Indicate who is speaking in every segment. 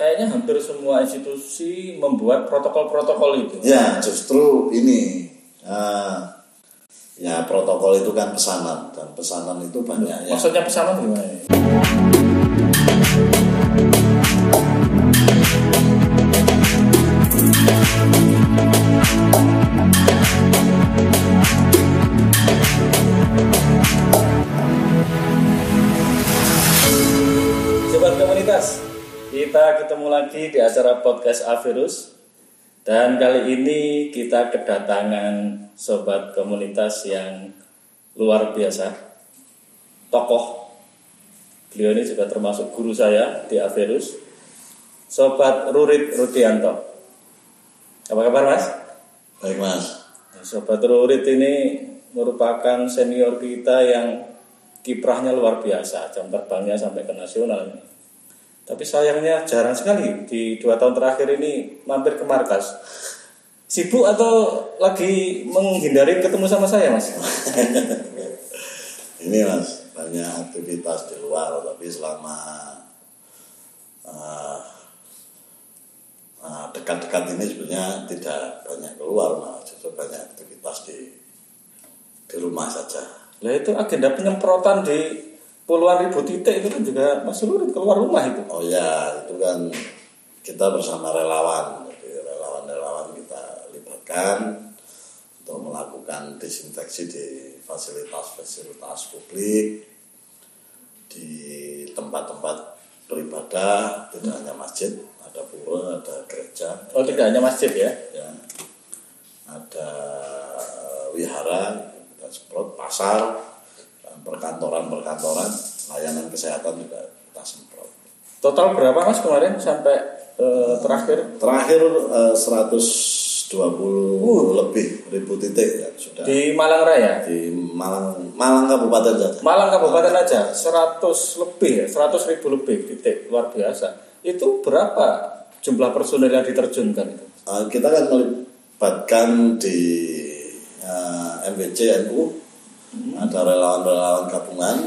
Speaker 1: kayaknya hampir semua institusi membuat protokol-protokol itu.
Speaker 2: Ya, justru ini uh, ya protokol itu kan pesanan dan pesanan itu banyak ya.
Speaker 1: Maksudnya pesanan gimana? ya? Sobat komunitas, kita ketemu lagi di acara podcast Avirus dan kali ini kita kedatangan sobat komunitas yang luar biasa, tokoh. Beliau ini juga termasuk guru saya di Avirus, sobat Rurit Rudianto. Apa kabar mas?
Speaker 2: Baik mas.
Speaker 1: Sobat Rurit ini merupakan senior kita yang kiprahnya luar biasa, jam terbangnya sampai ke nasional. Tapi sayangnya jarang sekali di dua tahun terakhir ini mampir ke markas. Sibuk atau lagi menghindari ketemu sama saya, Mas?
Speaker 2: Ini mas banyak aktivitas di luar tapi selama uh, uh, dekat-dekat ini sebenarnya tidak banyak keluar malah justru banyak aktivitas di di rumah saja.
Speaker 1: Lah itu agenda penyemprotan di puluhan ribu titik itu kan juga masih sulit keluar rumah itu.
Speaker 2: Oh ya, itu kan kita bersama relawan. Jadi relawan-relawan kita libatkan untuk melakukan disinfeksi di fasilitas-fasilitas publik, di tempat-tempat beribadah, tidak hanya masjid, ada pura, ada gereja,
Speaker 1: Oh tidak hanya masjid ya?
Speaker 2: ya, ada wihara, kita semprot, pasar, perkantoran-perkantoran, layanan kesehatan juga kita semprot.
Speaker 1: Total berapa Mas kemarin sampai eh, terakhir
Speaker 2: Terakhir eh, 120 lebih ribu titik ya sudah
Speaker 1: di
Speaker 2: di,
Speaker 1: Malang Raya?
Speaker 2: Malang Malang Kabupaten saja.
Speaker 1: Malang Kabupaten aja 100 lebih ya, 100 ribu lebih titik luar biasa. Itu berapa jumlah personil yang diterjunkan itu?
Speaker 2: Eh, kita kan melibatkan di eh, MBC NU ada relawan-relawan gabungan,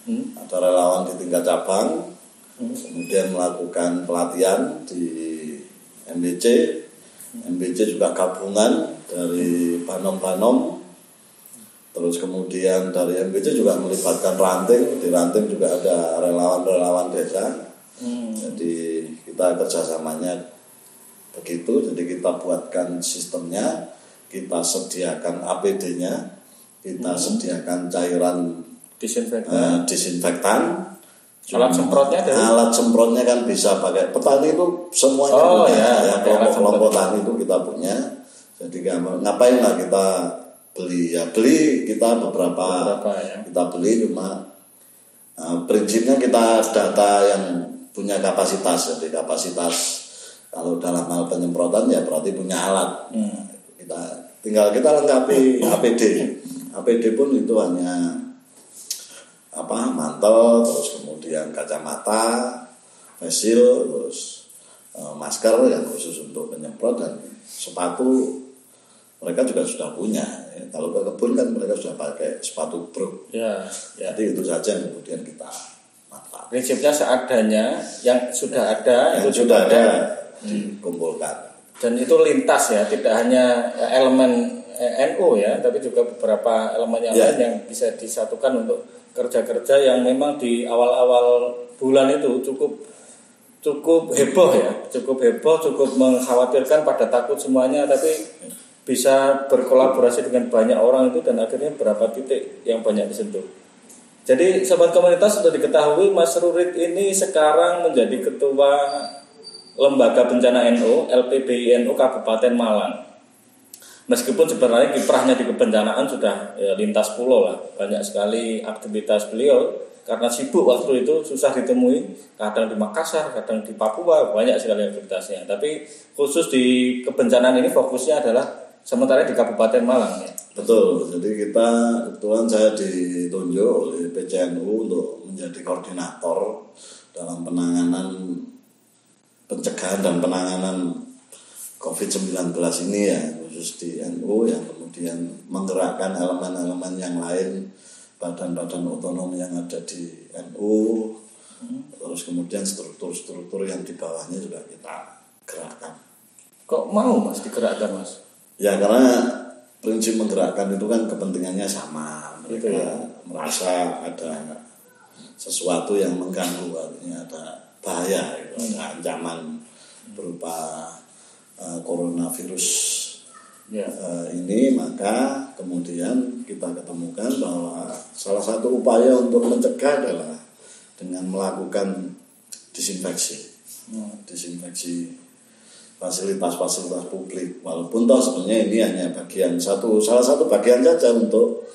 Speaker 1: Hmm.
Speaker 2: ada relawan di tingkat cabang, kemudian melakukan pelatihan di MBC, MBC juga gabungan dari Banom-Banom, terus kemudian dari MBC juga melibatkan ranting, di ranting juga ada relawan-relawan desa,
Speaker 1: Hmm.
Speaker 2: jadi kita kerjasamanya begitu, jadi kita buatkan sistemnya, kita sediakan APD-nya, kita sediakan cairan
Speaker 1: Disinfektan.
Speaker 2: eh, disinfektan.
Speaker 1: Alat semprotnya dari
Speaker 2: Alat semprotnya kan bisa pakai petani itu semuanya
Speaker 1: Oh,
Speaker 2: punya,
Speaker 1: ya,
Speaker 2: ya,
Speaker 1: alat
Speaker 2: kelompok-kelompok tani itu kita punya. Jadi ngapain lah kita beli ya beli kita beberapa,
Speaker 1: Beberapa, ya.
Speaker 2: kita beli cuma eh, prinsipnya kita data yang punya kapasitas jadi kapasitas kalau dalam hal penyemprotan ya berarti punya alat
Speaker 1: Hmm.
Speaker 2: kita tinggal kita lengkapi APD APD pun itu hanya apa mantel terus kemudian kacamata face shield terus eh, masker yang khusus untuk penyemprot dan sepatu mereka juga sudah punya ya. kalau ke kebun kan mereka sudah pakai sepatu bro
Speaker 1: Ya, ya.
Speaker 2: jadi itu saja yang kemudian kita manfaat
Speaker 1: Prinsipnya seadanya yang sudah ada
Speaker 2: yang
Speaker 1: itu
Speaker 2: sudah
Speaker 1: juga
Speaker 2: ada dikumpulkan
Speaker 1: dan itu lintas ya, tidak hanya elemen eh, NU ya, tapi juga beberapa elemen yang
Speaker 2: Ya.
Speaker 1: lain yang bisa disatukan untuk kerja-kerja yang memang di awal-awal bulan itu cukup cukup heboh ya, cukup heboh, cukup mengkhawatirkan pada takut semuanya, tapi bisa berkolaborasi dengan banyak orang itu dan akhirnya berapa titik yang banyak disentuh. Jadi sobat komunitas sudah diketahui Mas Rurit ini sekarang menjadi ketua Lembaga Bencana NU LPBI NU Kabupaten Malang. Meskipun sebenarnya kiprahnya di kebencanaan sudah ya, lintas pulau lah, banyak sekali aktivitas beliau. Karena sibuk waktu itu susah ditemui, kadang di Makassar, kadang di Papua, banyak sekali aktivitasnya. Tapi khusus di kebencanaan ini fokusnya adalah sementara di Kabupaten Malang ya.
Speaker 2: Betul, jadi kita kebetulan saya ditunjuk oleh PCNU untuk menjadi koordinator dalam penanganan pencegahan dan penanganan COVID-19 ini ya khusus di NU yang kemudian menggerakkan elemen-elemen yang lain badan-badan otonom yang ada di NU terus kemudian struktur-struktur yang di bawahnya juga kita gerakkan.
Speaker 1: Kok mau mas digerakkan mas?
Speaker 2: Ya karena prinsip menggerakkan itu kan kepentingannya sama. Mereka
Speaker 1: Itu ya.
Speaker 2: merasa ada sesuatu yang mengganggu, artinya ada bahaya, gitu,
Speaker 1: Hmm.
Speaker 2: ada ancaman berupa eh, coronavirus
Speaker 1: Ya.
Speaker 2: eh, ini maka kemudian kita ketemukan bahwa salah satu upaya untuk mencegah adalah dengan melakukan disinfeksi
Speaker 1: Hmm.
Speaker 2: disinfeksi fasilitas-fasilitas publik walaupun toh sebenarnya ini hanya bagian satu salah satu bagian saja untuk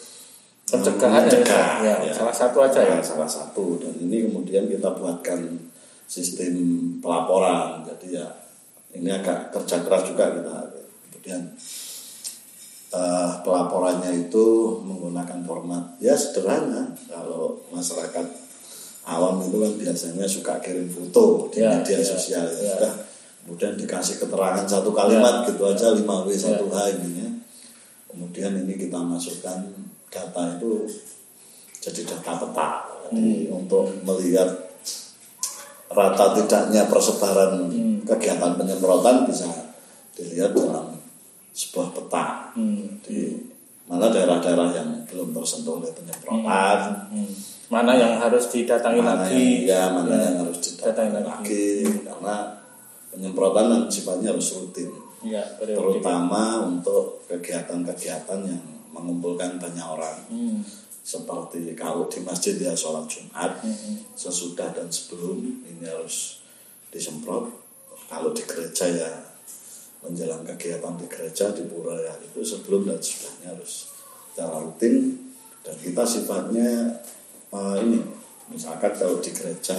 Speaker 2: eh,
Speaker 1: Pencegahan ya,
Speaker 2: mencegah,
Speaker 1: ya, salah satu aja ya.
Speaker 2: Salah satu dan ini kemudian kita buatkan sistem pelaporan jadi ya ini agak kerja keras juga kita kemudian eh, pelaporannya itu menggunakan format ya sederhana kalau masyarakat awam itu kan biasanya suka kirim foto di
Speaker 1: Ya,
Speaker 2: media
Speaker 1: ya,
Speaker 2: sosial ya.
Speaker 1: ya.
Speaker 2: Sudah. kemudian dikasih keterangan satu kalimat
Speaker 1: Ya,
Speaker 2: gitu aja 5W 1H
Speaker 1: Ya.
Speaker 2: ininya kemudian ini kita masukkan data itu jadi data peta Jadi untuk melihat rata tidaknya persebaran kegiatan penyemprotan bisa dilihat dalam sebuah peta
Speaker 1: Hmm.
Speaker 2: di mana daerah-daerah yang belum tersentuh oleh penyemprotan
Speaker 1: Hmm. Mana yang harus didatangi
Speaker 2: mana
Speaker 1: lagi?
Speaker 2: yang, ya, mana yang harus
Speaker 1: Datangi
Speaker 2: didatangi
Speaker 1: lagi.
Speaker 2: lagi karena penyemprotan kan sifatnya harus rutin
Speaker 1: Ya,
Speaker 2: terutama untuk kegiatan-kegiatan yang mengumpulkan banyak orang
Speaker 1: Hmm.
Speaker 2: seperti kalau di masjid ya sholat Jumat
Speaker 1: Hmm.
Speaker 2: sesudah dan sebelum ini harus disemprot kalau di gereja ya menjelang kegiatan di gereja di pura ya itu sebelum dan sesudahnya harus secara rutin. Dan kita sifatnya eh, ini misalkan kalau di gereja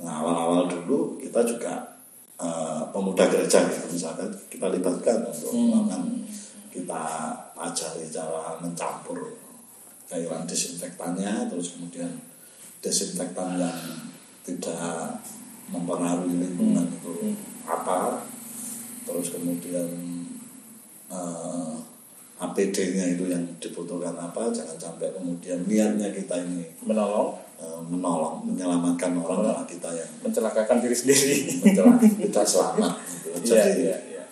Speaker 2: nah awal-awal dulu kita juga eh, pemuda gereja gitu misalkan kita libatkan untuk melakukan kita ajari cara mencampur cairan disinfektannya terus kemudian desinfektan yang tidak mempengaruhi lingkungan itu apa terus kemudian eh, APD-nya itu yang dibutuhkan apa jangan sampai kemudian niatnya kita ini
Speaker 1: Menolong,
Speaker 2: eh, menolong menyelamatkan orang malah kita yang
Speaker 1: mencelakakan diri sendiri.
Speaker 2: mencelak kita selamat gitu.
Speaker 1: Iya,
Speaker 2: jadi
Speaker 1: iya, iya.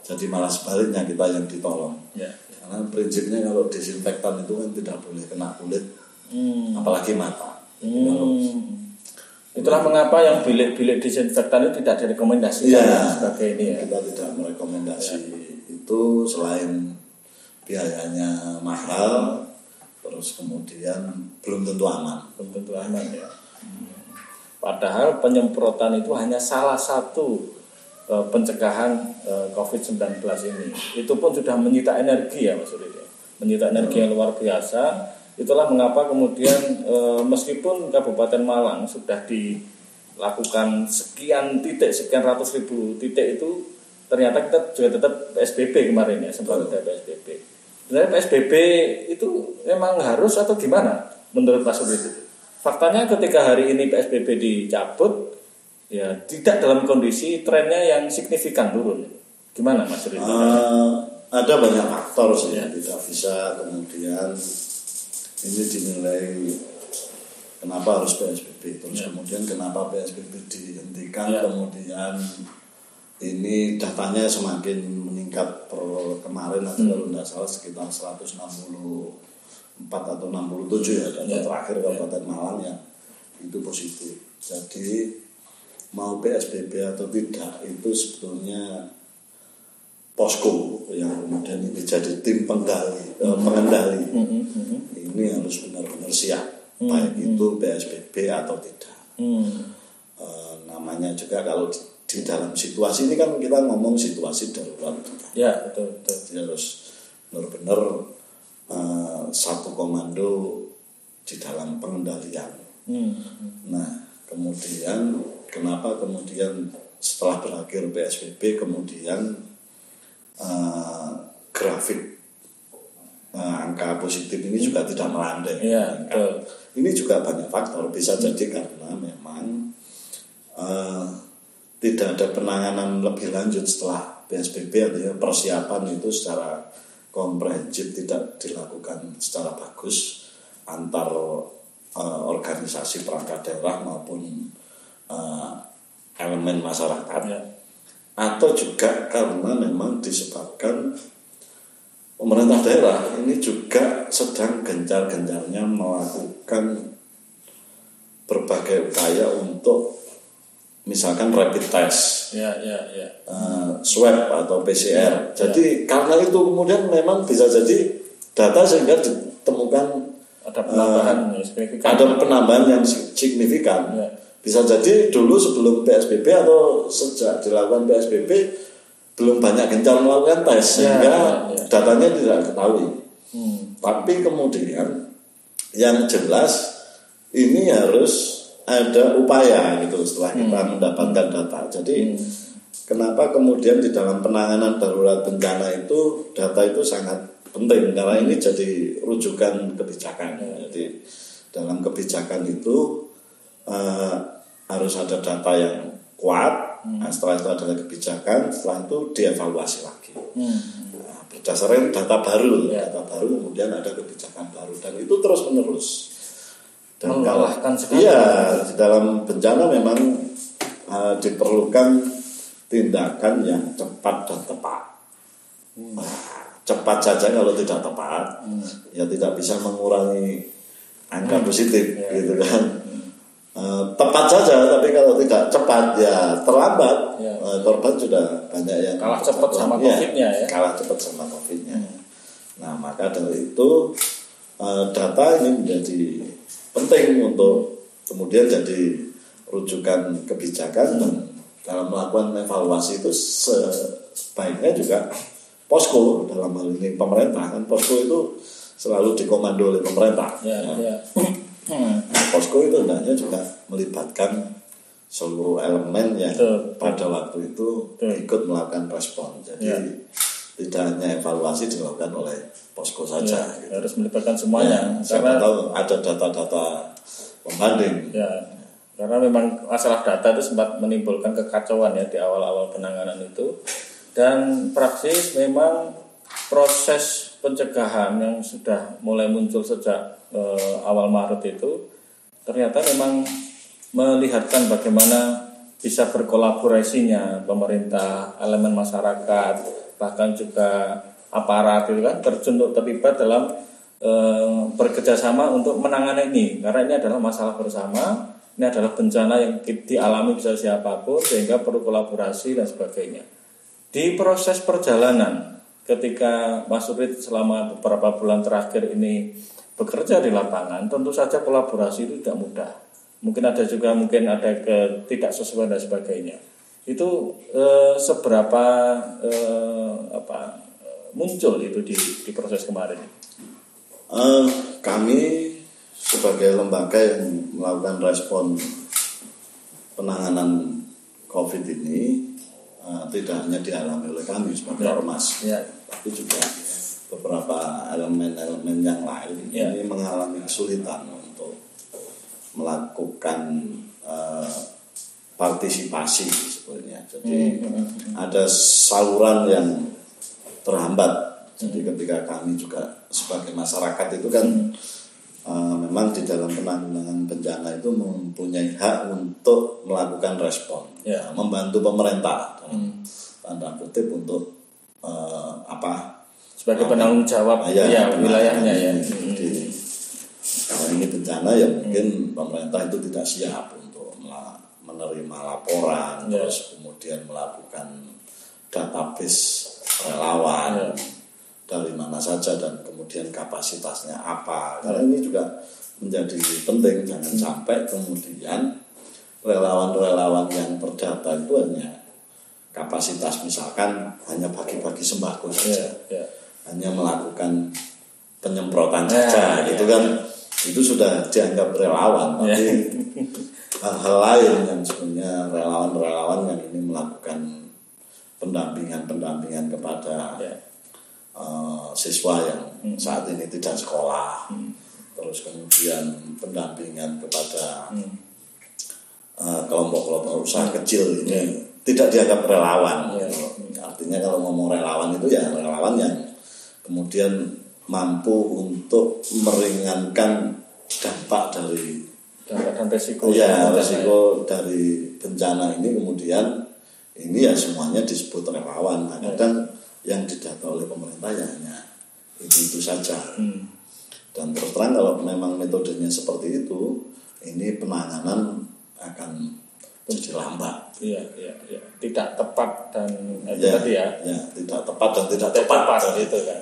Speaker 2: jadi malah sebaliknya kita yang ditolong
Speaker 1: Ya.
Speaker 2: karena prinsipnya kalau desinfektan itu kan tidak boleh kena kulit
Speaker 1: Hmm.
Speaker 2: apalagi mata Jadi kalau
Speaker 1: Hmm. Itulah mengapa yang bilik-bilik disinfektan itu tidak direkomendasikan
Speaker 2: Iya.
Speaker 1: sebagai ini ya.
Speaker 2: kita tidak merekomendasi itu selain biayanya mahal terus kemudian belum tentu aman
Speaker 1: Belum tentu aman ya. Padahal penyemprotan itu hanya salah satu eh, pencegahan eh, COVID-19 ini. Itu pun sudah menyita energi ya Mas ya. Menyita energi yang luar biasa. Itulah mengapa kemudian eh, meskipun Kabupaten Malang sudah dilakukan sekian titik, sekian ratus ribu titik itu ternyata kita juga tetap PSBB kemarin ya sempat ada PSBB. Sebenarnya PSBB itu memang harus atau gimana menurut Mas Uri itu? Faktanya ketika hari ini PSBB dicabut, ya tidak dalam kondisi trennya yang signifikan turun. Gimana Mas Uri?
Speaker 2: Eh, ada banyak faktor sih yang tidak bisa kemudian ini dinilai kenapa harus PSBB terus
Speaker 1: Ya.
Speaker 2: kemudian kenapa PSBB dihentikan
Speaker 1: Ya.
Speaker 2: kemudian ini datanya semakin meningkat per kemarin atau
Speaker 1: Hmm.
Speaker 2: kalau tidak salah sekitar 164 atau 67 ya data
Speaker 1: Ya.
Speaker 2: terakhir Kabupaten Malang yang itu positif jadi mau PSBB atau tidak itu sebetulnya posko yang kemudian ini jadi tim pengendali eh, pengendali
Speaker 1: Hmm, hmm,
Speaker 2: ini harus benar-benar siap
Speaker 1: Hmm,
Speaker 2: baik itu PSBB atau tidak
Speaker 1: hmm.
Speaker 2: Eh, namanya juga kalau di, di dalam situasi ini kan kita ngomong situasi darurat
Speaker 1: Ya betul betul.
Speaker 2: jadi harus benar-benar eh, satu komando di dalam pengendalian
Speaker 1: Hmm.
Speaker 2: Nah, kemudian kenapa kemudian setelah berakhir PSBB kemudian eh, grafik angka positif ini juga tidak melandai. Meningkat.
Speaker 1: betul.
Speaker 2: Ini juga banyak faktor bisa jadi karena memang eh, tidak ada penanganan lebih lanjut setelah PSBB artinya persiapan itu secara komprehensif tidak dilakukan secara bagus antar eh, organisasi perangkat daerah maupun eh, elemen masyarakat
Speaker 1: Ya.
Speaker 2: atau juga karena memang disebabkan pemerintah daerah ini juga sedang gencar-gencarnya melakukan berbagai upaya untuk misalkan rapid test,
Speaker 1: Ya, ya, ya.
Speaker 2: eh, swab atau PCR.
Speaker 1: Ya,
Speaker 2: Jadi karena itu kemudian memang bisa jadi data sehingga ditemukan
Speaker 1: Ada penambahan yang signifikan.
Speaker 2: Eh, ada penambahan yang signifikan.
Speaker 1: Ya.
Speaker 2: Bisa jadi dulu sebelum PSBB atau sejak dilakukan PSBB belum banyak gencar melakukan tes
Speaker 1: Ya,
Speaker 2: sehingga
Speaker 1: ya, ya.
Speaker 2: datanya tidak ketahui.
Speaker 1: Hmm.
Speaker 2: Tapi kemudian yang jelas ini harus ada upaya gitu setelah kita
Speaker 1: Hmm.
Speaker 2: mendapatkan data. Jadi kenapa kemudian di dalam penanganan darurat bencana itu data itu sangat penting karena ini jadi rujukan kebijakan. Jadi dalam kebijakan itu eh, harus ada data yang kuat. Nah, setelah itu ada kebijakan, setelah itu dievaluasi lagi.
Speaker 1: Hmm.
Speaker 2: Nah, berdasarkan data baru,
Speaker 1: Ya.
Speaker 2: data baru kemudian ada kebijakan baru dan itu terus menerus. Dan
Speaker 1: Melelahkan sekali.
Speaker 2: iya di dalam bencana memang uh, diperlukan tindakan yang cepat dan tepat.
Speaker 1: Hmm.
Speaker 2: Nah, cepat saja kalau tidak tepat, ya tidak bisa mengurangi angka positif,
Speaker 1: Ya.
Speaker 2: gitu kan. Uh, tepat saja, tapi kalau tidak cepat ya terlambat.
Speaker 1: Ya.
Speaker 2: Uh, korban sudah banyak yang
Speaker 1: Kalah cepat sama
Speaker 2: Iya,
Speaker 1: COVID-nya ya.
Speaker 2: Kalah cepat sama COVID-nya. Nah maka dari itu uh, data ini menjadi penting untuk kemudian jadi rujukan kebijakan dan dalam melakukan evaluasi itu sebaiknya juga posko dalam hal ini pemerintah kan posko itu selalu dikomando oleh pemerintah.
Speaker 1: Ya,
Speaker 2: Nah,
Speaker 1: ya. Hmm.
Speaker 2: Posko itu hendaknya juga melibatkan seluruh elemen yang
Speaker 1: Betul.
Speaker 2: pada waktu itu
Speaker 1: Betul.
Speaker 2: ikut melakukan respon. Jadi
Speaker 1: Ya.
Speaker 2: tidak hanya evaluasi dilakukan oleh posko saja.
Speaker 1: Ya,
Speaker 2: gitu.
Speaker 1: harus melibatkan semuanya
Speaker 2: Ya, siapa
Speaker 1: karena
Speaker 2: tahu ada data-data pembanding.
Speaker 1: ya karena memang masalah data itu sempat menimbulkan kekacauan ya di awal-awal penanganan itu dan praksis memang proses pencegahan yang sudah mulai muncul sejak eh, awal Maret itu ternyata memang melihatkan bagaimana bisa berkolaborasinya pemerintah, elemen masyarakat, bahkan juga aparat itu kan terjun terlibat dalam eh, bekerjasama untuk menangani ini. Karena ini adalah masalah bersama ini adalah bencana yang di- dialami bisa siapa pun sehingga perlu kolaborasi dan sebagainya. Di proses perjalanan ketika Mas Surit selama beberapa bulan terakhir ini bekerja di lapangan tentu saja kolaborasi itu tidak mudah. Mungkin ada juga mungkin ada ketidaksesuaian dan sebagainya. Itu eh, seberapa eh, apa muncul itu di, di proses kemarin?
Speaker 2: Eh, kami sebagai lembaga yang melakukan respon penanganan COVID ini eh, tidak hanya dialami oleh kami sebagai ormas,
Speaker 1: ya.
Speaker 2: tapi juga beberapa elemen-elemen yang lain
Speaker 1: Ya.
Speaker 2: ini mengalami kesulitan untuk melakukan eh, partisipasi sebenarnya. Jadi ada saluran yang terhambat. Jadi ketika kami juga sebagai masyarakat itu kan eh, memang di dalam penanganan bencana itu mempunyai hak untuk melakukan respon,
Speaker 1: Ya.
Speaker 2: Membantu pemerintah dalam tanda kutip untuk eh, apa
Speaker 1: sebagai penanggung jawab ya,
Speaker 2: ya,
Speaker 1: wilayahnya ya
Speaker 2: kalau ini bencana ya mungkin pemerintah itu tidak siap untuk menerima laporan
Speaker 1: Ya.
Speaker 2: terus kemudian melakukan database relawan
Speaker 1: Ya.
Speaker 2: dari mana saja dan kemudian kapasitasnya apa. Karena ini juga menjadi penting jangan sampai kemudian relawan-relawan yang terdata itu hanya kapasitas misalkan hanya bagi-bagi sembako
Speaker 1: ya,
Speaker 2: saja
Speaker 1: ya.
Speaker 2: Hanya melakukan penyemprotan
Speaker 1: Ya,
Speaker 2: saja
Speaker 1: ya.
Speaker 2: itu kan itu sudah dianggap relawan
Speaker 1: Ya.
Speaker 2: tapi hal-hal lain yang sebenarnya relawan-relawan yang ini melakukan pendampingan-pendampingan kepada
Speaker 1: Ya.
Speaker 2: eh, siswa yang
Speaker 1: Hmm.
Speaker 2: saat ini tidak sekolah terus kemudian pendampingan kepada
Speaker 1: Hmm.
Speaker 2: eh, kelompok-kelompok usaha kecil ini tidak dianggap relawan.
Speaker 1: Ya.
Speaker 2: Artinya kalau ngomong relawan itu ya relawan yang kemudian mampu untuk meringankan dampak dari
Speaker 1: dampak dan resiko
Speaker 2: ya resiko dari bencana ini kemudian ini ya semuanya disebut relawan. Nah, kadang yang didata oleh pemerintah ya hanya itu itu saja.
Speaker 1: Hmm.
Speaker 2: Dan terus terang kalau memang metodenya seperti itu, ini penanganan akan jadi lambat.
Speaker 1: Iya, iya, iya. Tidak tepat dan itu
Speaker 2: Ya,
Speaker 1: tadi ya.
Speaker 2: ya, tidak tepat dan tidak
Speaker 1: Tidak
Speaker 2: tepat.
Speaker 1: tepat gitu kan.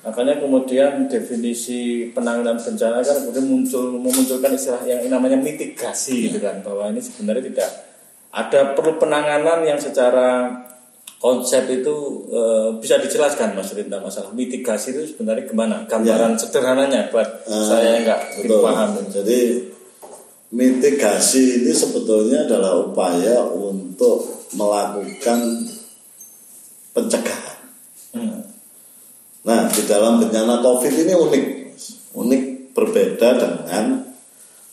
Speaker 1: Ya. Makanya kemudian definisi penanganan bencana kan kemudian muncul memunculkan istilah yang namanya mitigasi gitu kan bahwa ini sebenarnya tidak ada perlu penanganan yang secara konsep itu eh, bisa dijelaskan Mas Rinda masalah mitigasi itu sebenarnya gimana gambaran sederhananya buat
Speaker 2: Eh,
Speaker 1: saya yang nggak
Speaker 2: betul.
Speaker 1: dipahami.
Speaker 2: Jadi mitigasi ini sebetulnya adalah upaya untuk melakukan pencegahan. Nah, di dalam bencana COVID ini unik, unik berbeda dengan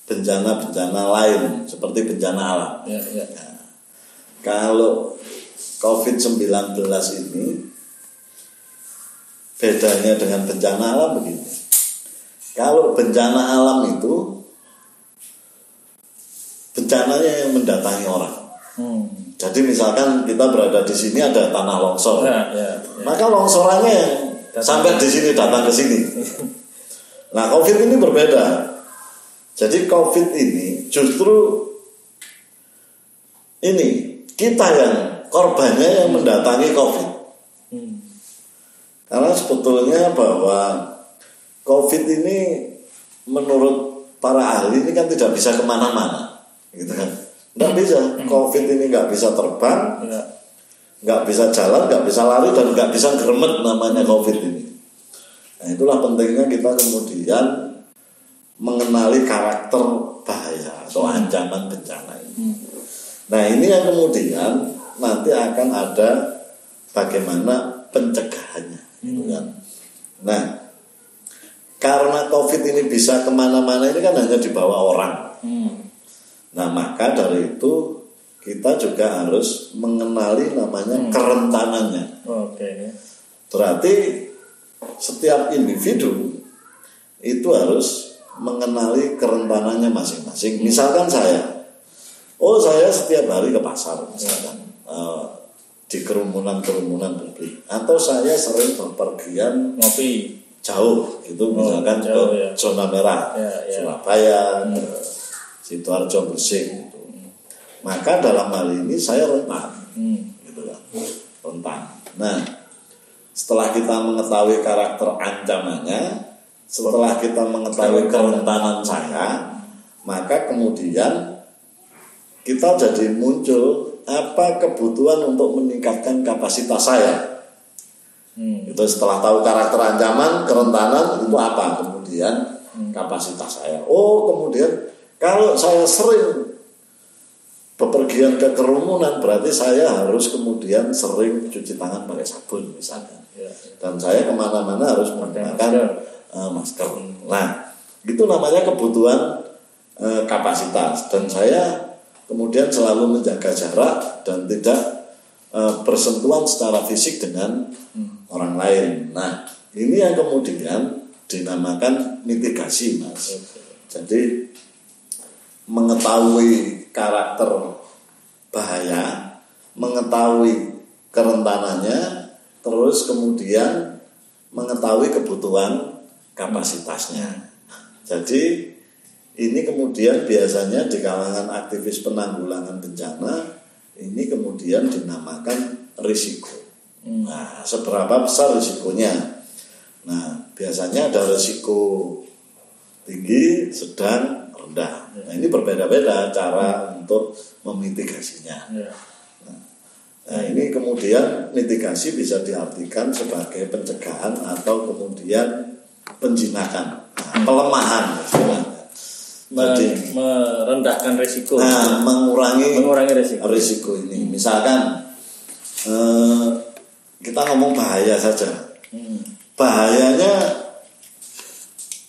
Speaker 2: bencana-bencana lain seperti bencana alam.
Speaker 1: Ya, ya.
Speaker 2: Kalau COVID-19 ini bedanya dengan bencana alam begini. Kalau bencana alam itu bencananya yang mendatangi orang.
Speaker 1: Hmm.
Speaker 2: Jadi misalkan kita berada di sini ada tanah longsor.
Speaker 1: Ya, ya, ya.
Speaker 2: Maka longsorannya yang. Sampai di sini datang ke sini. Nah, COVID ini berbeda. Jadi COVID ini justru ini kita yang korbannya yang mendatangi COVID.
Speaker 1: Hmm.
Speaker 2: Karena sebetulnya bahwa COVID ini menurut para ahli ini kan tidak bisa ke mana-mana, gitu kan? Nggak bisa. COVID ini nggak bisa terbang,
Speaker 1: Ya.
Speaker 2: Nggak bisa jalan, nggak bisa lari dan nggak bisa geremet namanya COVID ini. Nah itulah pentingnya kita kemudian mengenali karakter bahaya atau ancaman bencana ini. Nah ini yang kemudian nanti akan ada bagaimana pencegahannya, gitu kan. Nah karena COVID ini bisa ke mana-mana ini kan hanya dibawa orang.
Speaker 1: Hmm.
Speaker 2: Nah, maka dari itu kita juga harus mengenali namanya kerentanannya.
Speaker 1: Oke.
Speaker 2: Berarti setiap individu itu harus mengenali kerentanannya masing-masing. Misalkan saya, oh saya setiap hari ke pasar, misalkan eh, di kerumunan-kerumunan publik, atau saya sering berpergian
Speaker 1: Ngopi.
Speaker 2: jauh, gitu misalkan
Speaker 1: jauh,
Speaker 2: ke
Speaker 1: ya.
Speaker 2: zona merah,
Speaker 1: Ya, ya.
Speaker 2: Surabaya, ke Sidoarjo, Gresik, gitu. Maka dalam hal ini saya rentan,
Speaker 1: Hmm.
Speaker 2: gitu kan, rentan. Nah, setelah kita mengetahui karakter ancamannya, setelah kita mengetahui kerentanan saya, maka kemudian kita jadi muncul apa kebutuhan untuk meningkatkan kapasitas saya.
Speaker 1: Hmm.
Speaker 2: Itu setelah tahu karakter ancaman, kerentanan itu apa? Kemudian kapasitas saya. Oh, kemudian kalau saya sering bepergian ke kerumunan berarti saya harus kemudian sering cuci tangan pakai sabun misalnya.
Speaker 1: Ya.
Speaker 2: Dan saya ke mana-mana harus menggunakan eh, masker. Nah, itu namanya kebutuhan eh, kapasitas. Dan saya kemudian selalu menjaga jarak dan tidak eh, bersentuhan secara fisik dengan orang lain. Nah, ini yang kemudian dinamakan mitigasi, Mas. Jadi mengetahui karakter bahaya, mengetahui kerentanannya, terus kemudian mengetahui kebutuhan kapasitasnya. Jadi ini kemudian biasanya di kalangan aktivis penanggulangan bencana ini kemudian dinamakan risiko. Nah, seberapa besar risikonya? Nah, biasanya ada risiko tinggi, sedang, rendah. Nah, ini berbeda-beda cara untuk memitigasinya.
Speaker 1: Ya.
Speaker 2: Nah, ini kemudian mitigasi bisa diartikan sebagai pencegahan atau kemudian penjinakan, nah, pelemahan istilahnya.
Speaker 1: Merendahkan resiko.
Speaker 2: nah, mengurangi
Speaker 1: mengurangi resiko.
Speaker 2: risiko ini. Misalkan eh, kita ngomong bahaya saja.
Speaker 1: Hmm.
Speaker 2: Bahayanya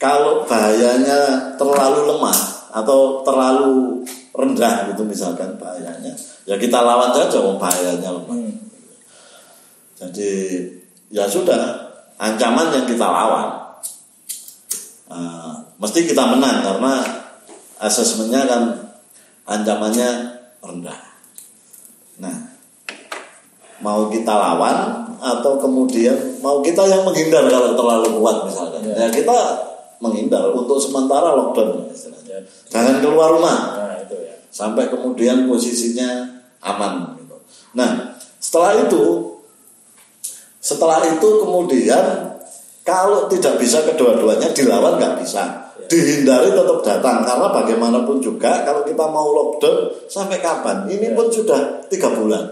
Speaker 2: kalau bahayanya terlalu lemah atau terlalu rendah gitu misalkan bahayanya, ya kita lawan saja oh bahayanya.
Speaker 1: Hmm.
Speaker 2: Jadi ya sudah ancaman yang kita lawan. Eh, mesti kita menang karena asesmennya kan ancamannya rendah. Nah, mau kita lawan atau kemudian mau kita yang menghindar kalau terlalu kuat misalkan.
Speaker 1: Ya.
Speaker 2: Ya, kita menghindar untuk sementara lockdown. istilahnya.
Speaker 1: Ya.
Speaker 2: Jangan keluar rumah
Speaker 1: Nah, itu ya.
Speaker 2: sampai kemudian posisinya aman. Gitu. Nah, setelah itu, setelah itu kemudian kalau tidak bisa kedua-duanya dilawan nggak bisa, dihindari tetap datang karena bagaimanapun juga kalau kita mau lockdown sampai kapan? Ini pun sudah tiga bulan.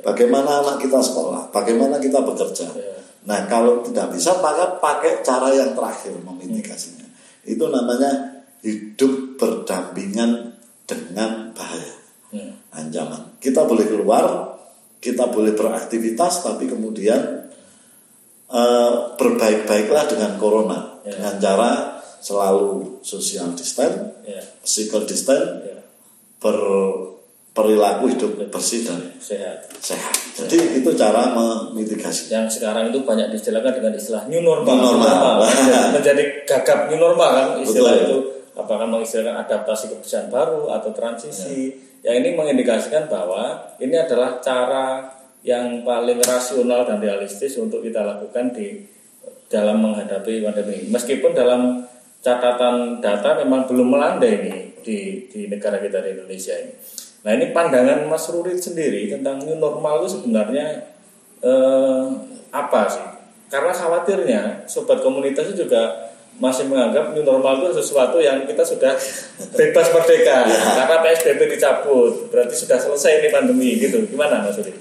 Speaker 2: Bagaimana anak kita sekolah? Bagaimana kita bekerja?
Speaker 1: Ya.
Speaker 2: Nah, kalau tidak bisa maka pakai cara yang terakhir memitigasinya. Itu namanya hidup berdampingan dengan bahaya
Speaker 1: Hmm.
Speaker 2: ancaman. Kita boleh keluar, kita boleh beraktivitas, tapi kemudian eh, berbaik-baiklah dengan corona
Speaker 1: Ya.
Speaker 2: dengan cara selalu social distance,
Speaker 1: Ya.
Speaker 2: physical distance,
Speaker 1: Ya.
Speaker 2: berperilaku hidup bersih dan
Speaker 1: Sehat.
Speaker 2: sehat. Jadi itu cara memitigasi.
Speaker 1: Yang sekarang itu banyak diistilahkan dengan istilah new normal.
Speaker 2: New normal.
Speaker 1: Menjadi- Menjadi gagap new normal kan istilah
Speaker 2: Betul.
Speaker 1: itu apakah mengistilahkan adaptasi kebiasaan baru atau transisi. Yang ini mengindikasikan bahwa ini adalah cara yang paling rasional dan realistis untuk kita lakukan di dalam menghadapi pandemi. Meskipun dalam catatan data memang belum melandai ini di, di negara kita di Indonesia ini. Nah ini pandangan Mas Rurit sendiri tentang new normal itu sebenarnya eh, apa sih? Karena khawatirnya sobat komunitas juga masih menganggap new normal itu sesuatu yang kita sudah bebas merdeka karena PSBB dicabut berarti sudah selesai ini pandemi gitu gimana Mas Rurit?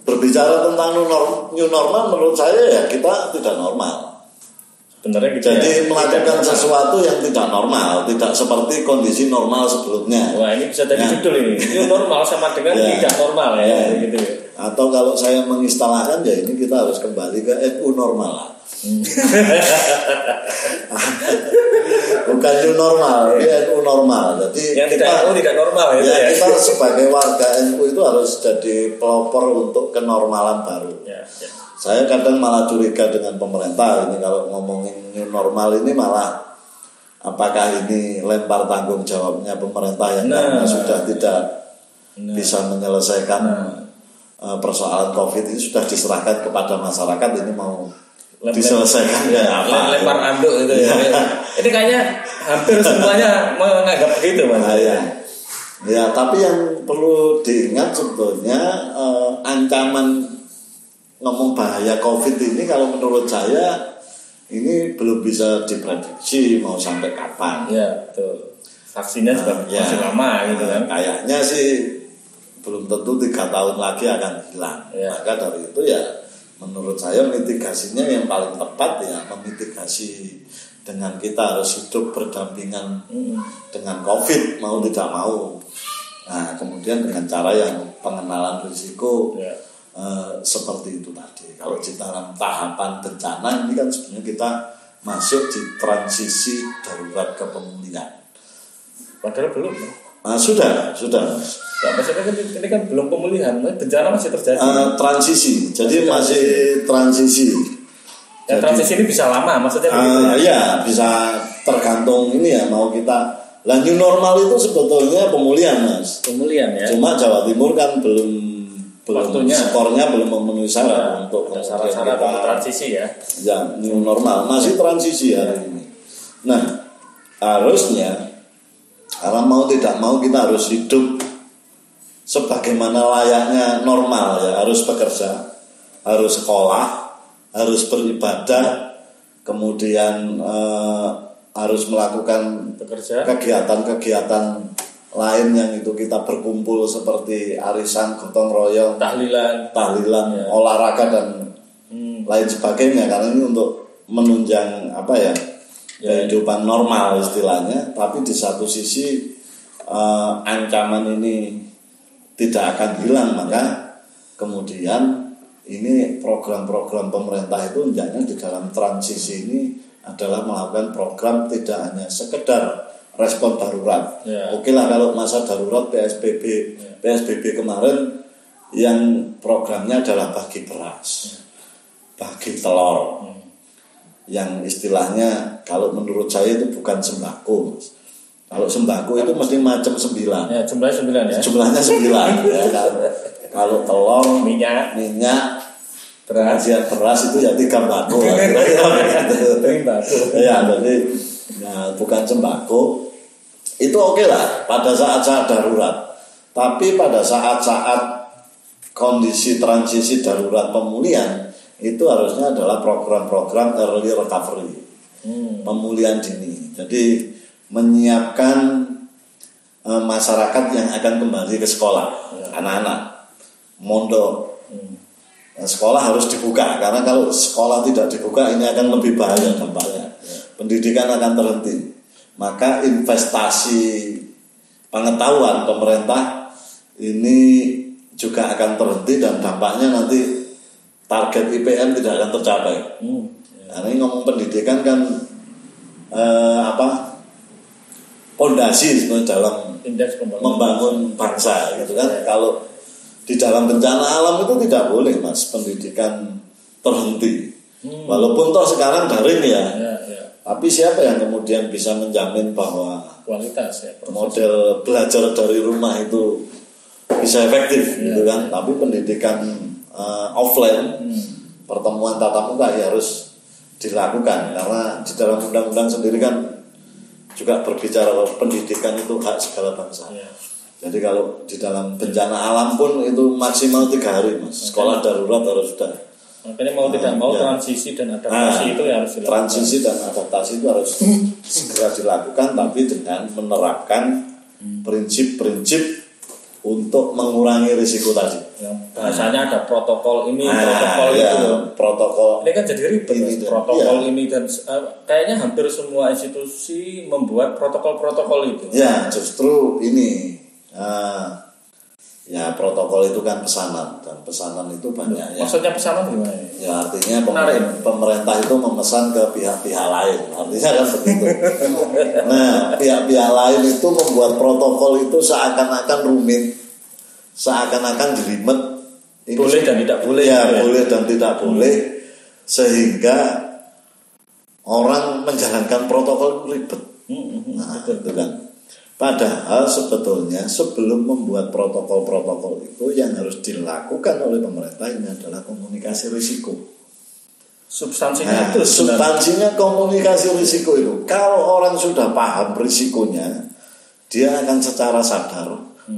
Speaker 2: Berbicara tentang new norm- new normal menurut saya ya kita tidak normal.
Speaker 1: Sebenarnya gitu
Speaker 2: Jadi
Speaker 1: ya.
Speaker 2: melakukan
Speaker 1: Tidak-
Speaker 2: sesuatu yang tidak normal, tidak seperti kondisi normal sebelumnya.
Speaker 1: Wah ini bisa jadi
Speaker 2: Ya.
Speaker 1: judul ini new normal sama dengan
Speaker 2: Ya.
Speaker 1: tidak normal ya,
Speaker 2: Ya.
Speaker 1: gitu ya.
Speaker 2: Atau kalau saya mengistilahkan ya ini kita harus kembali ke NU normal lah. Bukan new normal, ini NU normal. Jadi
Speaker 1: Yang
Speaker 2: kita,
Speaker 1: tidak oh, tidak normal itu
Speaker 2: ya,
Speaker 1: ya.
Speaker 2: kita sebagai warga NU itu harus jadi pelopor untuk kenormalan baru.
Speaker 1: Ya, ya.
Speaker 2: Saya kadang malah curiga dengan pemerintah ini kalau ngomongin new normal ini malah apakah ini lempar tanggung jawabnya pemerintah yang
Speaker 1: Nah.
Speaker 2: karena sudah tidak
Speaker 1: Nah.
Speaker 2: bisa menyelesaikan eh, persoalan covid ini sudah diserahkan kepada masyarakat ini mau
Speaker 1: Lem-
Speaker 2: diselesaikan ya apa
Speaker 1: lempar anduk itu ya. Ini kayaknya hampir semuanya menganggap begitu mas.
Speaker 2: Nah, ya. ya tapi yang perlu diingat sebetulnya eh, ancaman ngomong bahaya covid ini kalau menurut saya ini belum bisa diprediksi mau sampai kapan
Speaker 1: Ya betul. Vaksinnya juga
Speaker 2: Nah, ya.
Speaker 1: masih lama gitu kan.
Speaker 2: kayaknya sih belum tentu tiga tahun lagi akan hilang
Speaker 1: Ya.
Speaker 2: maka dari itu ya menurut saya mitigasinya yang paling tepat ya memitigasi dengan kita harus hidup berdampingan
Speaker 1: Mm.
Speaker 2: dengan covid mau tidak mau nah kemudian dengan cara yang pengenalan risiko
Speaker 1: Ya.
Speaker 2: eh, seperti itu tadi kalau di dalam tahapan bencana ini kan sebenarnya kita masuk di transisi darurat kepemulihan
Speaker 1: Padahal belum. ya.
Speaker 2: Nah, sudah, sudah.
Speaker 1: Ya, maksudnya kan ini kan belum pemulihan, bencana masih terjadi.
Speaker 2: Eh, transisi, jadi
Speaker 1: Masih
Speaker 2: masih transisi.
Speaker 1: ya, transisi ini bisa lama, maksudnya
Speaker 2: Eh,
Speaker 1: begitu ya.
Speaker 2: ya bisa tergantung ini ya mau kita. Lah new normal itu sebetulnya pemulihan mas.
Speaker 1: Pemulihan ya.
Speaker 2: Cuma Jawa Timur kan belum belum
Speaker 1: Waktunya.
Speaker 2: skornya belum memenuhi syarat
Speaker 1: Ya,
Speaker 2: untuk
Speaker 1: syarat-syarat untuk transisi ya.
Speaker 2: ya new normal masih transisi hari ini. Nah harusnya karena mau tidak mau kita harus hidup sebagaimana layaknya normal ya harus bekerja, harus sekolah, harus beribadah, kemudian eh, harus melakukan
Speaker 1: Bekerja.
Speaker 2: kegiatan-kegiatan lain yang itu kita berkumpul seperti arisan, gotong royong,
Speaker 1: tahlilan.
Speaker 2: tahlilan,
Speaker 1: Ya.
Speaker 2: olahraga dan
Speaker 1: Hmm.
Speaker 2: lain sebagainya karena ini untuk menunjang apa ya,
Speaker 1: Ya.
Speaker 2: kehidupan normal istilahnya tapi di satu sisi eh, ancaman ini tidak akan hilang maka kemudian ini program-program pemerintah itu hendaknya di dalam transisi ini adalah melakukan program tidak hanya sekedar respon darurat.
Speaker 1: Ya.
Speaker 2: Oke lah kalau masa darurat PSBB PSBB kemarin yang programnya adalah bagi beras, bagi telur,
Speaker 1: Hmm.
Speaker 2: yang istilahnya kalau menurut saya itu bukan sembako mas. Kalau sembako itu mesti macam sembilan.
Speaker 1: Ya, jumlahnya sembilan ya.
Speaker 2: Jumlahnya sembilan. ya, kan. Kalau telur,
Speaker 1: Minyak,
Speaker 2: minyak,
Speaker 1: beras,
Speaker 2: kemudian beras itu ya tiga bako. kira-kira begitu.
Speaker 1: sembako.
Speaker 2: ya jadi nah, bukan sembako itu oke lah pada saat-saat darurat tapi pada saat-saat kondisi transisi darurat pemulihan itu harusnya adalah program-program early recovery
Speaker 1: Hmm.
Speaker 2: pemulihan dini jadi menyiapkan eh, masyarakat yang akan kembali ke sekolah anak-anak mondok
Speaker 1: Hmm.
Speaker 2: Nah, sekolah harus dibuka karena kalau sekolah tidak dibuka ini akan lebih bahaya dampaknya. Pendidikan akan terhenti. Maka investasi pengetahuan pemerintah ini juga akan terhenti dan dampaknya nanti target IPM tidak akan tercapai.
Speaker 1: Hmm.
Speaker 2: Karena ini ngomong pendidikan kan eh, apa pondasi sebenarnya dalam
Speaker 1: Indeks
Speaker 2: membangun bangsa gitu kan kalau di dalam bencana alam itu tidak boleh mas pendidikan terhenti
Speaker 1: Hmm.
Speaker 2: walaupun toh sekarang daring ya
Speaker 1: Ya, ya.
Speaker 2: tapi siapa yang kemudian bisa menjamin bahwa
Speaker 1: Kualitas ya. proses.
Speaker 2: model belajar dari rumah itu bisa efektif
Speaker 1: Ya,
Speaker 2: gitu kan tapi pendidikan eh, offline
Speaker 1: Hmm.
Speaker 2: pertemuan tatap muka ya harus dilakukan karena di dalam undang-undang sendiri kan juga berbicara bahwa pendidikan itu hak segala bangsa
Speaker 1: Ya.
Speaker 2: jadi kalau di dalam bencana alam pun itu maksimal tiga hari mas. Sekolah darurat harus sudah.
Speaker 1: Makanya mau tidak
Speaker 2: ya.
Speaker 1: mau transisi dan adaptasi itu ya harus dilakukan.
Speaker 2: transisi dan adaptasi itu harus segera dilakukan, tapi dengan menerapkan prinsip-prinsip untuk mengurangi risiko tadi.
Speaker 1: Yang bahasanya ada protokol ini,
Speaker 2: Nah,
Speaker 1: protokol
Speaker 2: ya,
Speaker 1: itu.
Speaker 2: protokol
Speaker 1: Ini kan jadi ribet
Speaker 2: Ini
Speaker 1: protokol
Speaker 2: iya.
Speaker 1: ini dan eh, kayaknya hampir semua institusi membuat protokol-protokol itu.
Speaker 2: Ya, justru ini eh, ya protokol itu kan pesanan dan pesanan itu banyak ya.
Speaker 1: Maksudnya pesanan gimana?
Speaker 2: Ya artinya pemerintah, pemerintah itu memesan ke pihak-pihak lain. Artinya kan begitu. Nah, pihak-pihak lain itu membuat protokol itu seakan-akan rumit, seakan-akan jelimet. Ini
Speaker 1: Boleh dan tidak boleh.
Speaker 2: ya,
Speaker 1: gitu
Speaker 2: boleh dan tidak boleh sehingga orang menjalankan protokol ribet.
Speaker 1: Hmm, hmm,
Speaker 2: Nah,
Speaker 1: betul.
Speaker 2: itu kan. Padahal sebetulnya sebelum membuat protokol-protokol itu yang harus dilakukan oleh pemerintah ini adalah komunikasi risiko.
Speaker 1: Substansinya
Speaker 2: Nah,
Speaker 1: itu
Speaker 2: substansinya komunikasi risiko itu. Kalau orang sudah paham risikonya, dia akan secara sadar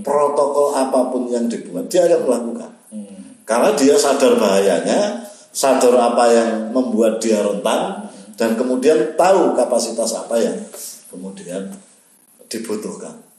Speaker 2: protokol apa pun yang dibuat dia akan melakukan.
Speaker 1: Hmm.
Speaker 2: Karena dia sadar bahayanya, sadar apa yang membuat dia rentan, dan kemudian tahu kapasitas apa yang kemudian dibutuhkan.